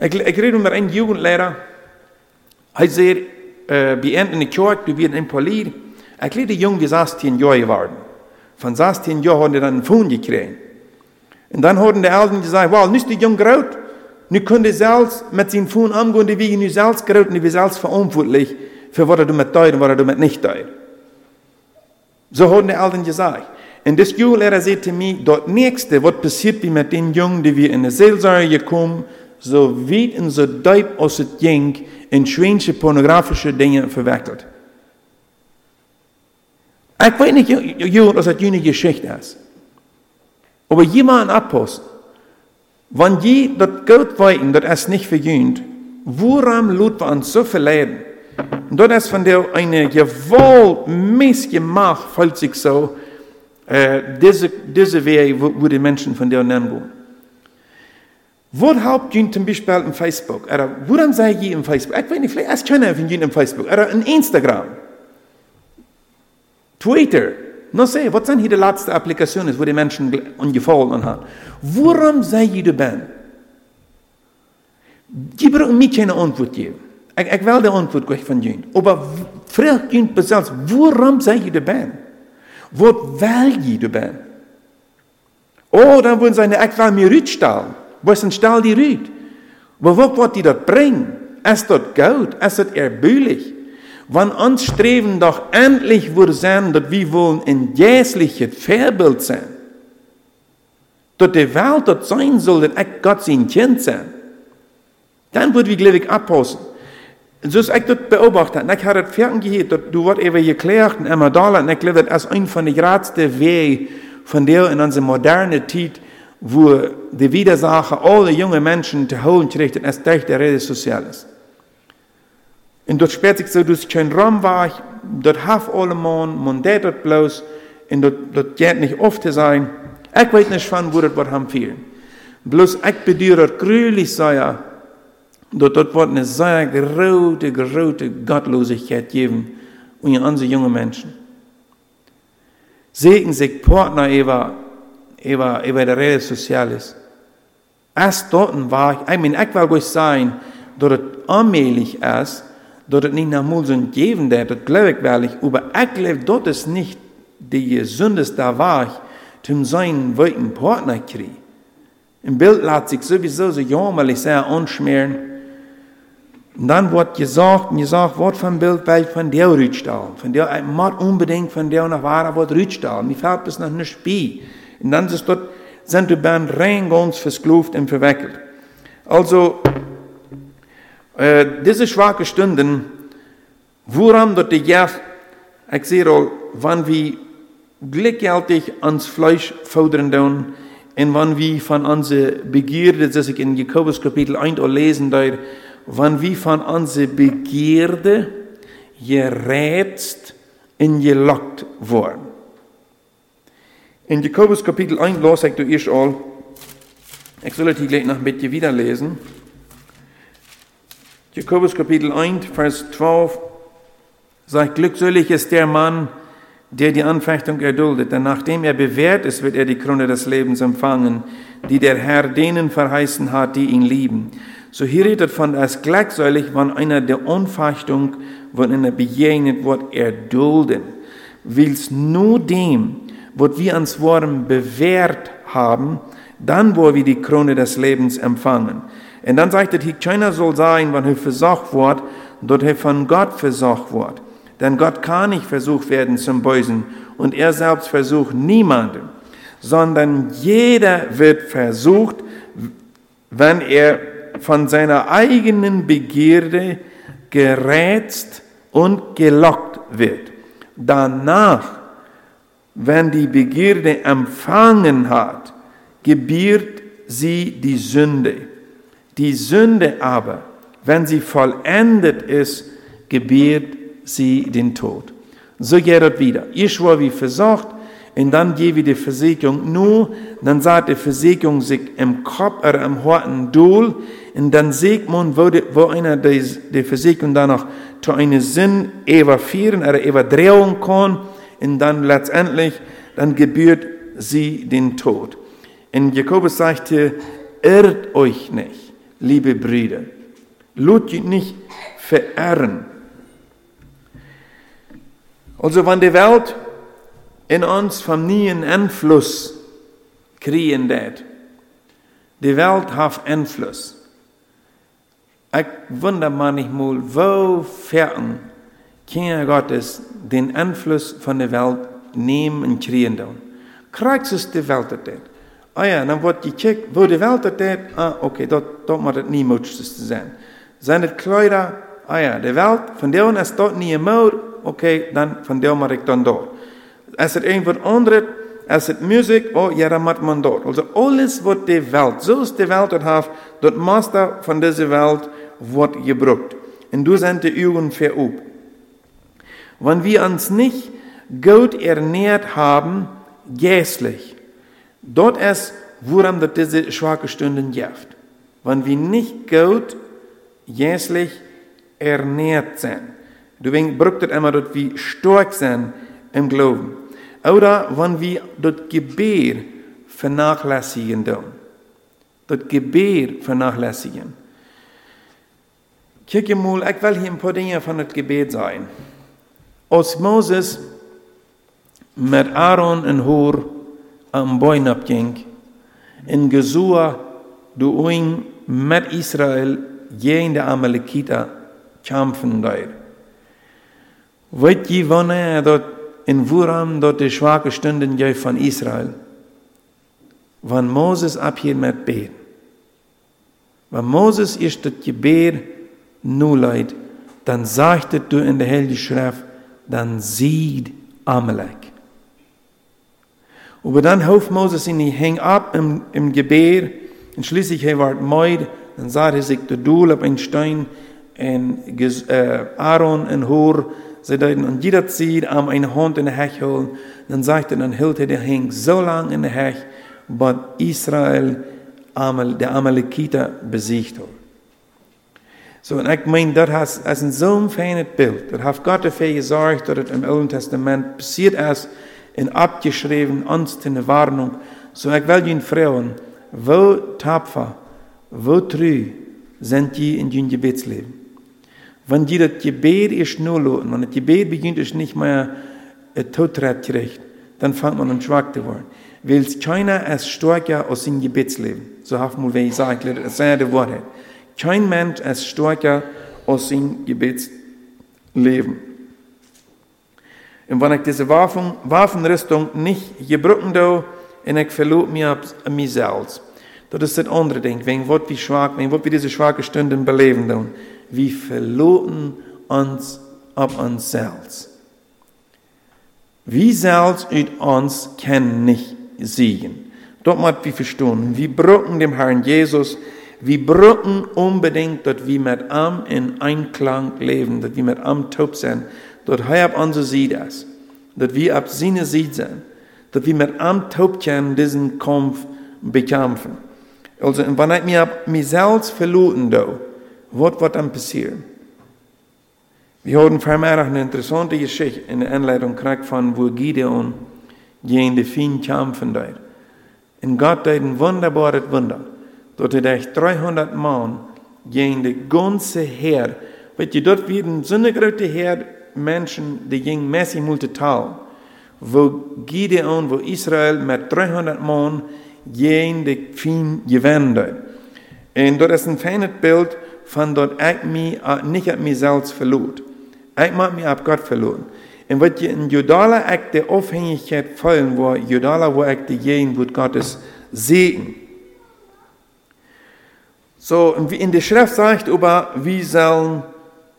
Ich, ich rede mit einem Jugendlehrer, er sagt, äh, bei in der Kirche, du bist in Polit, ich rede jung, wie 16 Jahre geworden. Von 16 Jahren hat er dann einen Fund gekriegt. Und dann haben die Eltern gesagt, well, nicht die jung groot. Nu kun je zelfs met zijn voen omgaan, die wie nu zelfs groot, en die zelfs verantwoordelijk für was du mit deut und was du mit nicht deut. So haben die Eltern gesagt. Und das Jugendlehrer sagte mir, das nächste, was passiert wie mit den Jungen, die wir in der Seelsorge gekommen, so weit und so deep aus es ging, in schwänische pornografische Dinge verwickelt. Ich weiß nicht, Jugend, was das eine Geschichte ist. Aber jemand Apostel, wenn je das Geld weiten, das ist nicht verdient, woran lut wir uns so verleiden? Und das ist von der eine gewaltmäßige Macht, falls sich so, äh, diese, diese Wege, wo, wo die Menschen von der nennen wollen. Wo haupt ihr zum Beispiel im Facebook? Oder woran sei ihr im Facebook? Ich weiß nicht, vielleicht ist keiner von ihnen im Facebook. Oder in Instagram. Twitter. No sei, was sind hier die letzten Applikationen, wo die Menschen ungefallen haben? Warum sei je du ben? Je braucht mir keine Antwort geben. Ich, ich will die Antwort gleich von Ihnen. Aber fragt ihn selbst, warum sei je du ben? Was will je du ben? Oh, dann wollen sie, ich will mir Rüt stellen. Was ist Stall die Rüt? Aber was wird die dort bringen? Ist das gut? Ist das erbühlich? Wann uns streben doch endlich wir sein, dass wir wollen ein jährliches Vorbild sein. Dass die Welt dort sein soll, dass ich Gott sein Kind sein. Dann wird wir, glaube ich, abpassen. So ist ich das beobachtet. Ich habe das fertig gehört, dass du wird eben geklärt in immer da, und ich glaube, das ist ein von den größten Wegen von der in unserer modernen Zeit, wo die Widersacher alle junge Menschen zu holen kriegt, das ist durch die Rede Soziales. Und dort spät sich so, dass kein Raum war, dort haf alle man der dort bloß, und dort, dort geht nicht oft zu sein. Ich weiß nicht wo das wird haben viel. Bloß ich bedeuere grülich sei, dort, dort wird eine sehr große, große Gottlosigkeit geben und unsere jungen Menschen. Segen sich Partner über, über, über die Rede Soziales. Erst dort war ich, ich meine, ich will sagen, dass es allmählich ist, dat het niet naar moet zijn geven dat, dat geloof ik wel. Aber ik geloof dat is niet de zondigste weg, zum zijn weiten Partner kriegen. Im Bild lässt sich sowieso so jammerlich sehr anschmieren. Und dann wird gesagt, und gesagt, was von Bild weil von der Rütstall. Von der, ich muss unbedingt von der nach Wara wird Rütstall. Mir fällt bis noch nicht bei. Und dann ist dort, sind die Band rein ganz verskluft und verwickelt. Also, diese schwache Stunden, woran dort die Jeff, ich sehe auch, wann wir gleichgültig ans Fleisch fordern tun, und wann wir von unserer Begierde, das ich in Jakobus Kapitel 1 auch lesen da, wann wir von unserer Begierde gerätst und gelockt worden. In Jakobus Kapitel 1 las ich du erst all, ich soll die gleich noch ein bisschen wieder lesen. Jakobus Kapitel 1, Vers 12 sagt, glückselig ist der Mann, der die Anfechtung erduldet, denn nachdem er bewährt ist, wird er die Krone des Lebens empfangen, die der Herr denen verheißen hat, die ihn lieben. So hier redet von als glückselig, wenn einer der Anfechtung, wenn einer begegnet wird, erdulden. Wills nur dem, was wir ans Wort bewährt haben, dann wo wir die Krone des Lebens empfangen. Und dann sagt er, keiner soll sein, wenn er versucht wird, dort er von Gott versucht wird. Denn Gott kann nicht versucht werden zum Bösen und er selbst versucht niemanden, sondern jeder wird versucht, wenn er von seiner eigenen Begierde gerätzt und gelockt wird. Danach, wenn die Begierde empfangen hat, gebiert sie die Sünde. Die Sünde aber, wenn sie vollendet ist, gebiert sie den Tod. So geht es wieder. Ich war wie versorgt, und dann gebe die Versicherung nur, dann sagt die Versicherung sich im Kopf oder im harten Duhl, und dann sieht man, wo, die, wo einer die, die Versicherung dann noch zu einem Sinn evaluieren oder evaluieren kann, und dann letztendlich, dann gebührt sie den Tod. Und Jakobus sagte, irrt euch nicht, liebe Brüder. Lut nicht verirren. Also wenn die Welt in uns vom neuen Einfluss kriegen wird, die Welt hat Einfluss. Ich wundere manchmal, wo fern Kinder Gottes den Einfluss von der Welt nehmen und kriegen. Kriegt es die Welt das? Ah ja, dann wordt gecheckt, wo die Welt das ah okay, dort, dort moet het niet mogelijk zijn. Zijn het Kleider, ah ja, die Welt, von der ist dort nie Mode, okay, dann von der moet ik dan door. Als het van andere, als het muziek, oh ja, dan moet man door. Also alles wat die Welt, zoals die Welt het heeft, dat Master von dieser Welt wordt gebruikt. Und du sind die Augen verübt. Wenn wir uns nicht gut ernährt haben, geistlich, dort ist, woran das diese schwache Stunden jaft. Wenn wir nicht gut geistlich ernährt sind. Du brauchst immer, dass wir stark sind im Glauben. Oder wenn wir das Gebet vernachlässigen. Das Gebet vernachlässigen. Kijk mal, ich will hier ein paar Dinge von das Gebet sein. Als Moses met Aaron en Hur am Boin abging, in Gesua du oing met Israel gegen de Amalekita kämpfen daar. Weet je wanneer dat in Wuram dat de schwache Stunden jij van Israel? Wann Moses abhielt met beten. Wann Moses ist das Gebet nur leid, dann sagte du in der Heilige Schrift, dann sieht Amalek. Aber dann hofft Moses ihn, er hängt ab im, im Gebet und schließlich er war meid, dann sah er sich der Duhl auf einen Stein und äh, Aaron und Hur, sie deuten, und jeder zieht am eine Hand in der Hech holen, dann sagt er, dann hielt er, der hängt so lang in der Hech, bis Israel der Amalekiter besiegt hat. So, und ich meine, das ist ein so ein feines Bild. Das hat Gott dafür gesorgt, dass es im Alten Testament passiert ist, in abgeschrieben, uns eine Warnung. So, ich will Ihnen fragen, wo tapfer, wo treu sind die in Ihrem Gebetsleben? Wenn die das Gebet ist nur loten, wenn das Gebet beginnt, ist nicht mehr ein Todtreib gerecht, dann fängt man an schwach zu werden. Weil keiner ist stärker aus seinem Gebetsleben. So hat man, wenn ich sage, das ist das Wort. Kein Mensch ist stärker aus seinem Gebetsleben. Und wenn ich diese Waffen, Waffenrüstung nicht gebrücken do, und ich verlor mich mich selbst. Das ist das andere Ding, wenn wir wie schwach, wenn wir diese schwache Stunden beleben tun. Wir verloren uns ab uns selbst. Wir selbst und uns können nicht siegen. Dort muss wir verstehen, wir brauchen dem Herrn Jesus, wir brauchen unbedingt, dass wir mit ihm in Einklang leben, dass wir mit ihm taub sind, dass er ab unserer Seite ist, dass wir ab seiner Seite sind, dass wir mit ihm taub können, diesen Kampf bekämpfen. Also, wenn ich mir mich selbst verloren da, was wird dann passieren? Wir haben vorher eine interessante Geschichte in der Anleitung gekriegt von, wo Gideon gegen die Fien kämpfen dort. Und Gott hat ein wunderbares Wunder. Hat er 300 Mann gegen die ganze Heer. Weißt du, dort werden so eine große Heer Menschen, die gingen mäßig multital. Wo Gideon, wo Israel mit 300 Mann gegen die Fien gewendet. Und dort ist ein feines Bild von dort ich mich nicht an mich selbst verloren. Ich mag mich ab Gott verloren. Und wat je in Judala ek de Aufhängigkeit fallen, wo Judala wo ek de jen wird Gottes Segen. So, in der Schrift sagt über, wie sollen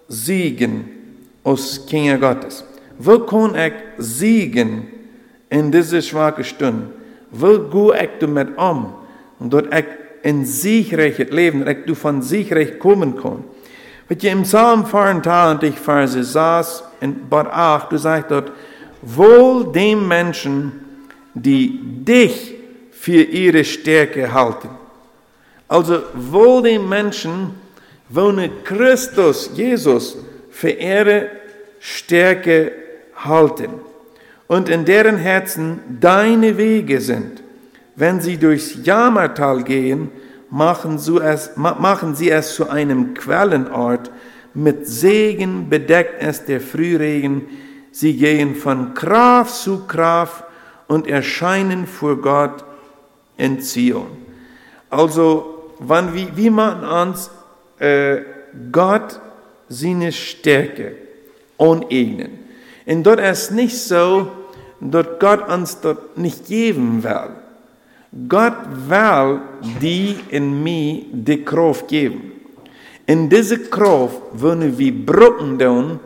siegen aus Kinder Gottes. Wo kann ich siegen in diese schwache Stunde? Wo go ich damit um? Und dort ich in Siegreich leben, dass ich von Siegreich kommen kann. Wat je im Psalm 24, Verse 6 in Bad 8, du sagst dort, wohl dem Menschen, die dich für ihre Stärke halten. Also wohl dem Menschen, wo Christus, Jesus, für ihre Stärke halten und in deren Herzen deine Wege sind. Wenn sie durchs Jammertal gehen, machen sie, es, machen sie es zu einem Quellenort, mit Segen bedeckt es der Frühregen, sie gehen von Kraft zu Kraft und erscheinen vor Gott in Zion. Also, wann wie, wie man uns äh, Gott seine Stärke uneignen. Und dort ist nicht so, dass Gott uns dort nicht geben will. Gott will die in mir die Kraft geben. In diese Kraft wollen wir Brücken tun,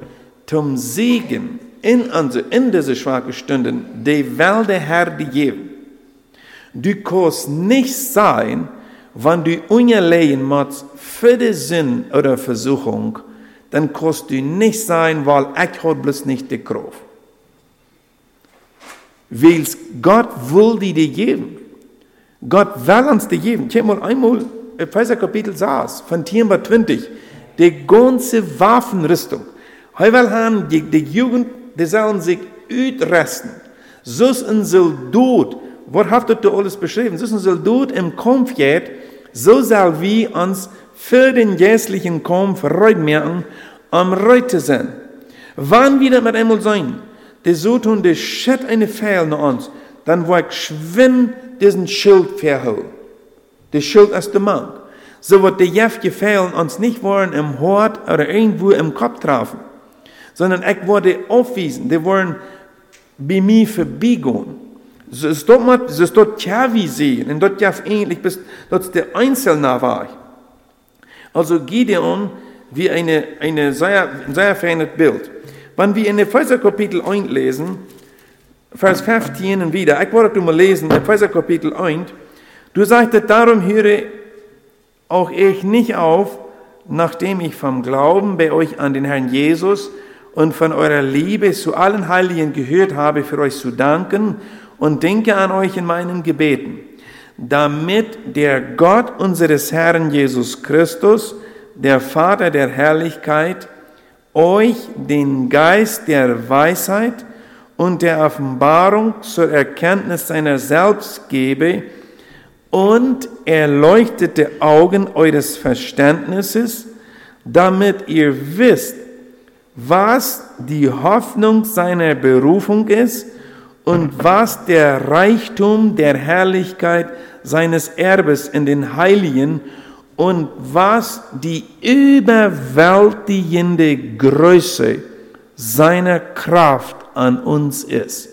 zum Segen in, unsere, in diese schwachen Stunden, die will der Herr dir geben. Du kannst nicht sein, wenn du ungelegen musst für den Sinn oder Versuchung, dann kannst du nicht sein, weil ich habe bloß nicht die Kraft. Weil Gott will dir geben. Gott will uns die geben. Habe mal einmal Epheser Kapitel 6, von 10 bis 20, die ganze Waffenrüstung. Hij wil haben, die, die Jugend, die sollen sich uitresten. Zus een Soldat, wat heeft het alles beschrieben? Zus een Soldat im Kampf geht, so soll wir uns für den geistlichen Kampf reitmerken, am Reite sein. Wann wir das mit einmal sein, die so tun, die schät eine Fehl nach uns, dann wo ich schwind diesen Schild verholen. Der Schild ist der Mann. So wird die Jeff gefehlen uns nicht wollen im Hort oder irgendwo im Kopf treffen, sondern ich wurde aufwiesen, die wollen bei mir vorbeigehen. So ist dort so ist dort Tjavi sehen, und dort Jeff eigentlich bis, dort der Einzelne war. Also Gideon wie eine, eine sehr, sehr feines Bild. Wenn wir in Epheser Kapitel 1 lesen, Vers 15 und wieder, ich wollte mal lesen, Epheser Kapitel 1, Du sagtest, darum höre auch ich nicht auf, nachdem ich vom Glauben bei euch an den Herrn Jesus und von eurer Liebe zu allen Heiligen gehört habe, für euch zu danken und denke an euch in meinen Gebeten, damit der Gott unseres Herrn Jesus Christus, der Vater der Herrlichkeit, euch den Geist der Weisheit und der Offenbarung zur Erkenntnis seiner selbst gebe, und erleuchtete Augen eures Verständnisses, damit ihr wisst, was die Hoffnung seiner Berufung ist und was der Reichtum der Herrlichkeit seines Erbes in den Heiligen und was die überwältigende Größe seiner Kraft an uns ist.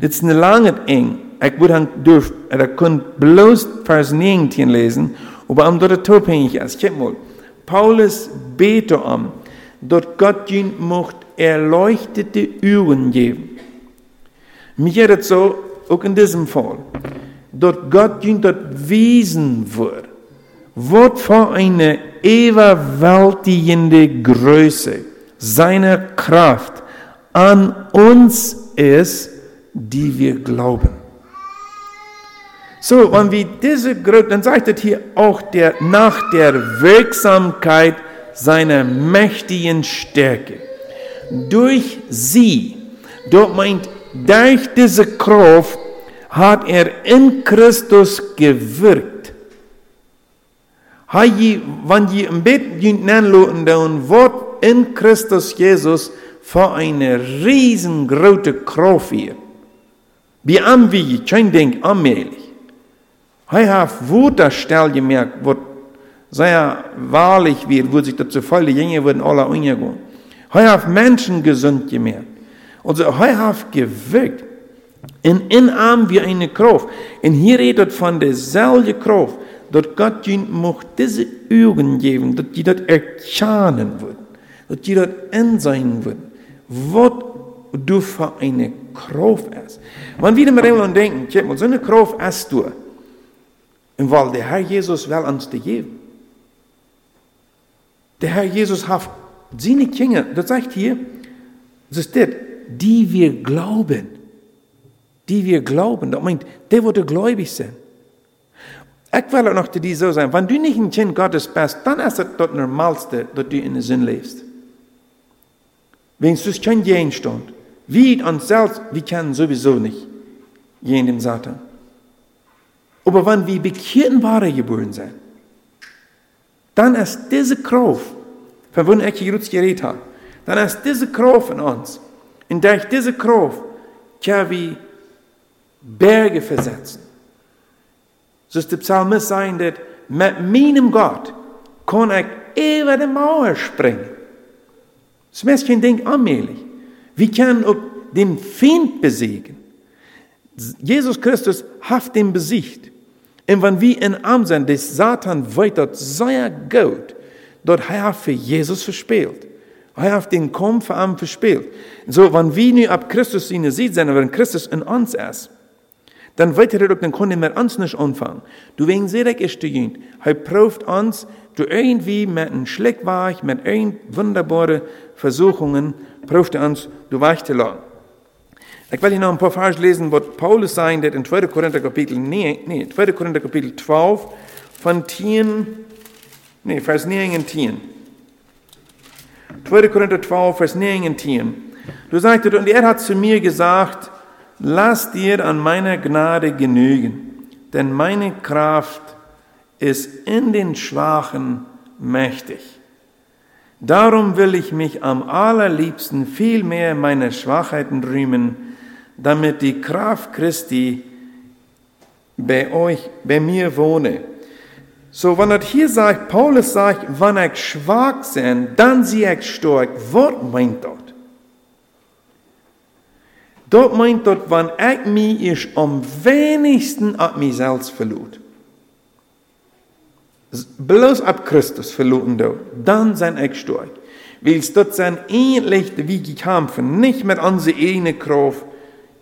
Das ist eine lange eng. Ich würde han durf, kun bloß Vers 19 lesen, aber am dort topengig ist. Kijk mal. Paulus bete am, dort Gott ihn mocht erleuchtete Augen geben. Geht es so, auch in diesem Fall, dort Gott ihn dort wiesen wird, was für eine überwältigende Größe seiner Kraft an uns ist, die wir glauben. So, und wie diese Größe, dann sagt es hier auch der, nach der Wirksamkeit seiner mächtigen Stärke. Durch sie, dort meint, durch diese Kraft hat er in Christus gewirkt. Wenn je im Bett nanloten, dann wird in Christus Jesus für eine riesengroße Kraft hier. Wie am wie, kein Ding, allmählich. Hij heeft woordstel gemerkt, wat sehr wahrlich wird, wo sich dazu voll die Jünger würden alle umgehen. Hij heeft Menschen gesund gemerkt. Also, hij heeft gewirkt. Und in ihm wie eine Kraft. Und hier redet von derselben Kraft, dass Gott ihnen mocht diese Augen geben, dass die das erkennen würden, dass die das sein würden, was du für eine Kraft ist. Wenn wir mal denken, so eine Kraft hast du, und weil der Herr Jesus will uns die geben. Der Herr Jesus hat seine Kinder, das sagt hier, das ist das, die wir glauben. Die wir glauben. Das meint, der würde gläubig sein. Ich will auch noch zu dir so sagen, wenn du nicht ein Kind Gottes bist, dann ist es das Normalste, dass du in Sinn lebst. Wenn du kein Gegenstand, wie uns selbst, wir kennen sowieso nicht jeden Satan. Aber wenn wir bekehrt Ware geboren sind, dann ist diese Kraft, von wo ich jetzt geredet habe, dann ist diese Kraft in uns. Und durch diese Kraft können wir Berge versetzen. So ist der Psalmist sagen, dass mit meinem Gott kann ich über die Mauer springen. Das ist kein Ding allmählich. Wir können auch den Feind besiegen. Jesus Christus hat den besiegt. Und wenn wir in Arm sind, dass Satan weiter sehr gut, dort hat für Jesus verspielt. Er hat den Kampf für ihn verspielt. So, wenn wir nu ab Christus in sieht sind, wenn Christus in uns ist, dann wird er doch, dann können wir uns nicht anfangen. Du wegen sehr ist du Er prüft uns, du irgendwie mit einem Schleckweich, mit ein wunderbaren Versuchungen, prüft uns, du weicht zu lassen. Ich will hier noch ein paar Vers lesen, was Paulus sagt in 2. Korinther Kapitel, nee, nee, 2. Korinther Kapitel 12, von 10, nee, Vers 9 und 10. 2. Korinther 12, Vers 9 und 10. Du sagtest, und er hat zu mir gesagt, lass dir an meiner Gnade genügen, denn meine Kraft ist in den Schwachen mächtig. Darum will ich mich am allerliebsten viel mehr meiner Schwachheiten rühmen, damit die Kraft Christi bei euch, bei mir wohne. So, wenn er hier sagt, Paulus sagt, wenn ich schwach bin, dann sehe ich stark. Was meint dort? Dort meint dort, wenn ich mich am wenigsten ab mir selbst verlot. Bloß ab Christus verloren dann sind ich stark. Weil es dort sind ähnlich wie gekämpfen, nicht mit unserer eigenen Kraft,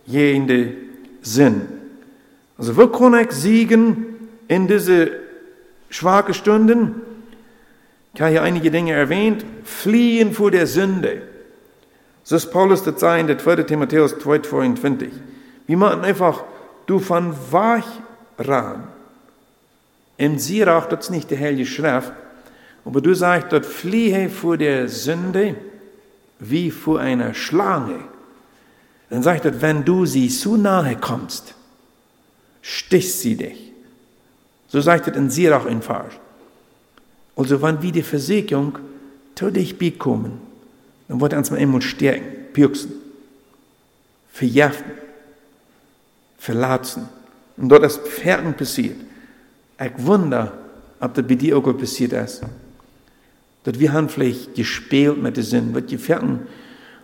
jene Sinn. Also wo kann ich siegen in diese schwachen Stunden? Ich habe hier einige Dinge erwähnt. Fliehen vor der Sünde. So ist Paulus das sein, der 2. Timotheus 2,22. Wir machen einfach, du von wach ran. Im Sirach, das ist nicht die Heilige Schrift, aber du sagst dort, fliehe vor der Sünde wie vor einer Schlange. Dann sagt er, wenn du sie zu nahe kommst, stichst sie dich. So sagt er in Sirach Farsch. Also wenn wir die Versicherung zu dich bekommen, dann wird uns mal immer stärken, pürksen, verjaften, verlatzen. Und dort ist Pferden passiert. Ich wundere, ob das bei dir auch passiert ist. Dass wir haben vielleicht gespielt mit den Sinn, was die Pferden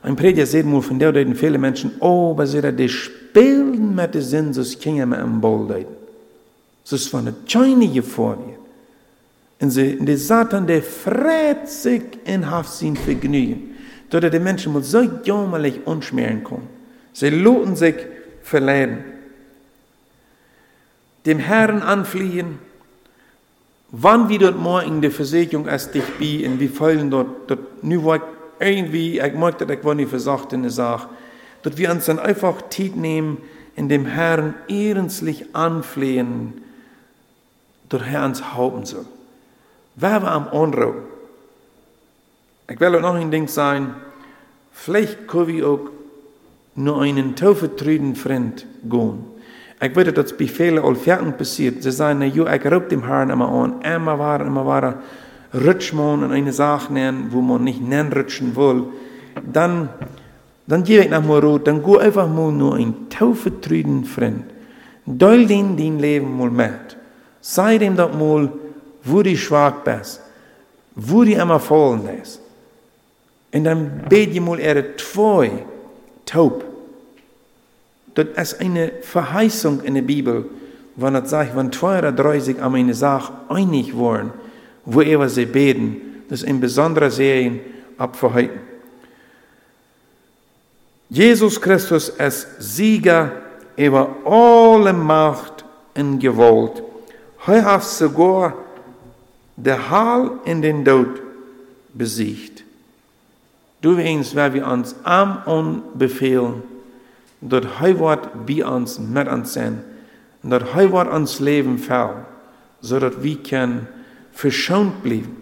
Ein Prediger sagt mal von der deuten viele Menschen, oh, aber sie die spielen mit den Sinn, so Kinder mit einem Ball deuten. Scheine vor wir. Und der Satan, der frät sich in Haft sein Vergnügen. Dort die Menschen muss so jämmerlich unschmieren kommen. Sie loten sich verleiden. Dem Herrn anfliehen, wann wir dort morgen die Versicherung als dich bi und wir fallen dort, dort nu war irgendwie, ich mag das, ich war nicht versagt in der Sache, dass wir uns dann einfach Zeit nehmen, in dem Herrn ehrenslich anflehen, dort Herr uns halten soll. Wer war am Onro? Ich will auch noch ein Ding sagen, vielleicht können wir auch nur einen taufetrüden Freund gehen. Ich weiß, dass bei vielen Olferten passiert. Sie sagen, na, jo, ich raub dem Herrn immer an, immer war, immer war, rutsch man in eine Sache nennen, wo man nicht nennen rutschen will. Dann, dann gebe ich nach mal rot, dann geh einfach mal nur ein taufetrüden Freund. Deul den dein Leben mal mit. Sei dem doch mal, wo du schwach bist, wo du immer fallen ist. Und dann bet je mal er zwei taub. Das ist eine Verheißung in der Bibel, wenn es sagt, wenn zwei oder drei sich an eine Sache einig waren, wo er sie beten, das ist ein besonderer Serien abverhalten. Jesus Christus ist Sieger über alle Macht und Gewalt. Er hat sogar der Hall in den Tod besiegt. Weißt, wer wir uns am und befehlen, dort wird bei uns mit uns sein, dort er wird uns Leben fallen, so dass wir können verschont bleiben,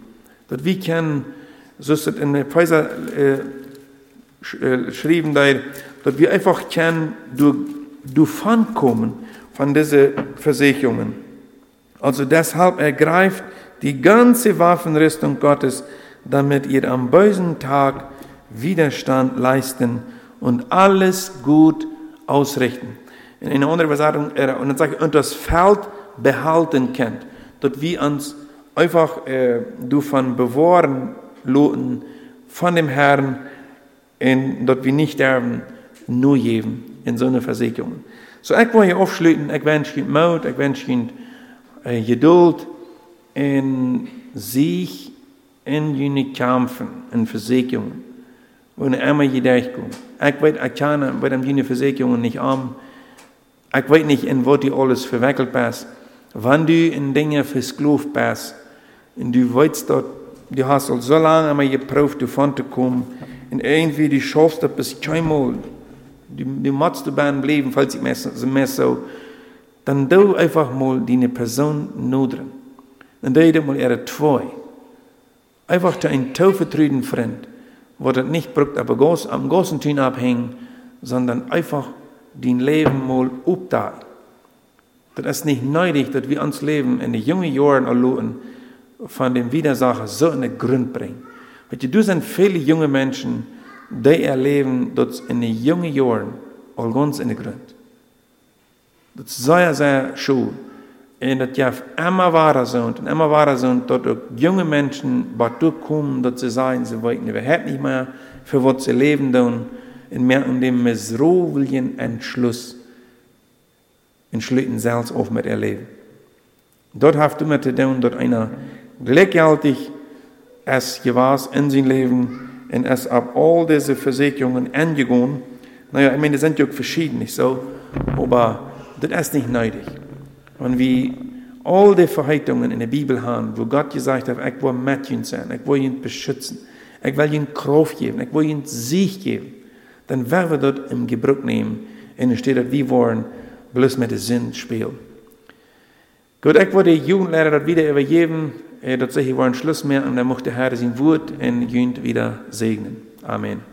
dass wir können, so ist es in der Pfizer äh, äh, geschrieben, dass wir einfach können durch, durch kommen von diesen Versicherungen. Also deshalb ergreift die ganze Waffenrüstung Gottes, damit ihr am bösen Tag Widerstand leisten und alles gut ausrichten. In einer anderen Übersetzung, und dann sagt und das Feld behalten könnt, dass wir uns einfach äh, davon bewahren loten von dem Herrn, und dass wir nicht sterben, nur geben in so einer Versicherung. So, ich will hier aufschließen, ich wünsche Ihnen Mut, ich wünsche Ihnen äh, Geduld, in sich in jene Kämpfen und Versicherungen, wo eine immer gedeiht kommt. Ich weiß, ich kann bei dem jene Versicherungen nicht an. Ich weiß nicht, in was du alles verwickelt bist. Wenn du in Dinge versklavt bist, und du weißt dort, du hast al so lange einmal geprüft, davon zu kommen, und irgendwie du schaffst das bis keinmal, du, du musst dabei bleiben, falls ich mir so, dann du einfach mal deine Person nodren dan deed het mal er zwei. Einfach zu ein taufvertrüden Freund, wo das nicht brückt, aber groß, am großen Tun abhängen, sondern einfach dein Leben mal updaten. Das ist nicht neidig, dass wir uns Leben in den jungen Jahren erleben, von dem Widersacher so in den Grund bringen. Weil du sind viele junge Menschen, die erleben, dass in den jungen Jahren all ganz in den Grund. Das ist sehr, sehr schön. En dat je immer wahrer sind und immer wahrer sind, dass auch junge Menschen bei kommen, dass sie sagen, sie wollten überhaupt nicht mehr, für was sie leben tun, und mehr in dem missroweligen Entschluss entschlitten selbst auch mit ihr Leben. Dort haft immer zu tun, dass einer gleichgültig es gewas in sein Leben und es ab all diese Versicherungen angegangen. Naja, ich meine, das sind ja verschieden, nicht so, aber das ist nicht nötig. Und wie all die Verheißungen in der Bibel haben, wo Gott gesagt hat, ich will mit ihnen sein, ich will ihn beschützen, ich will ihnen Kraft geben, ich will ihnen Sieg geben, dann werden wir dort im Gebrauch nehmen. Und es steht, dass wir wollen bloß mit dem Sinn spielen. Gut, ich wollte die Jugendlehrer das wieder übergeben, dass sie wollen Schluss mehr und dann möchte der Herr sein Wort und Jugend wieder segnen. Amen.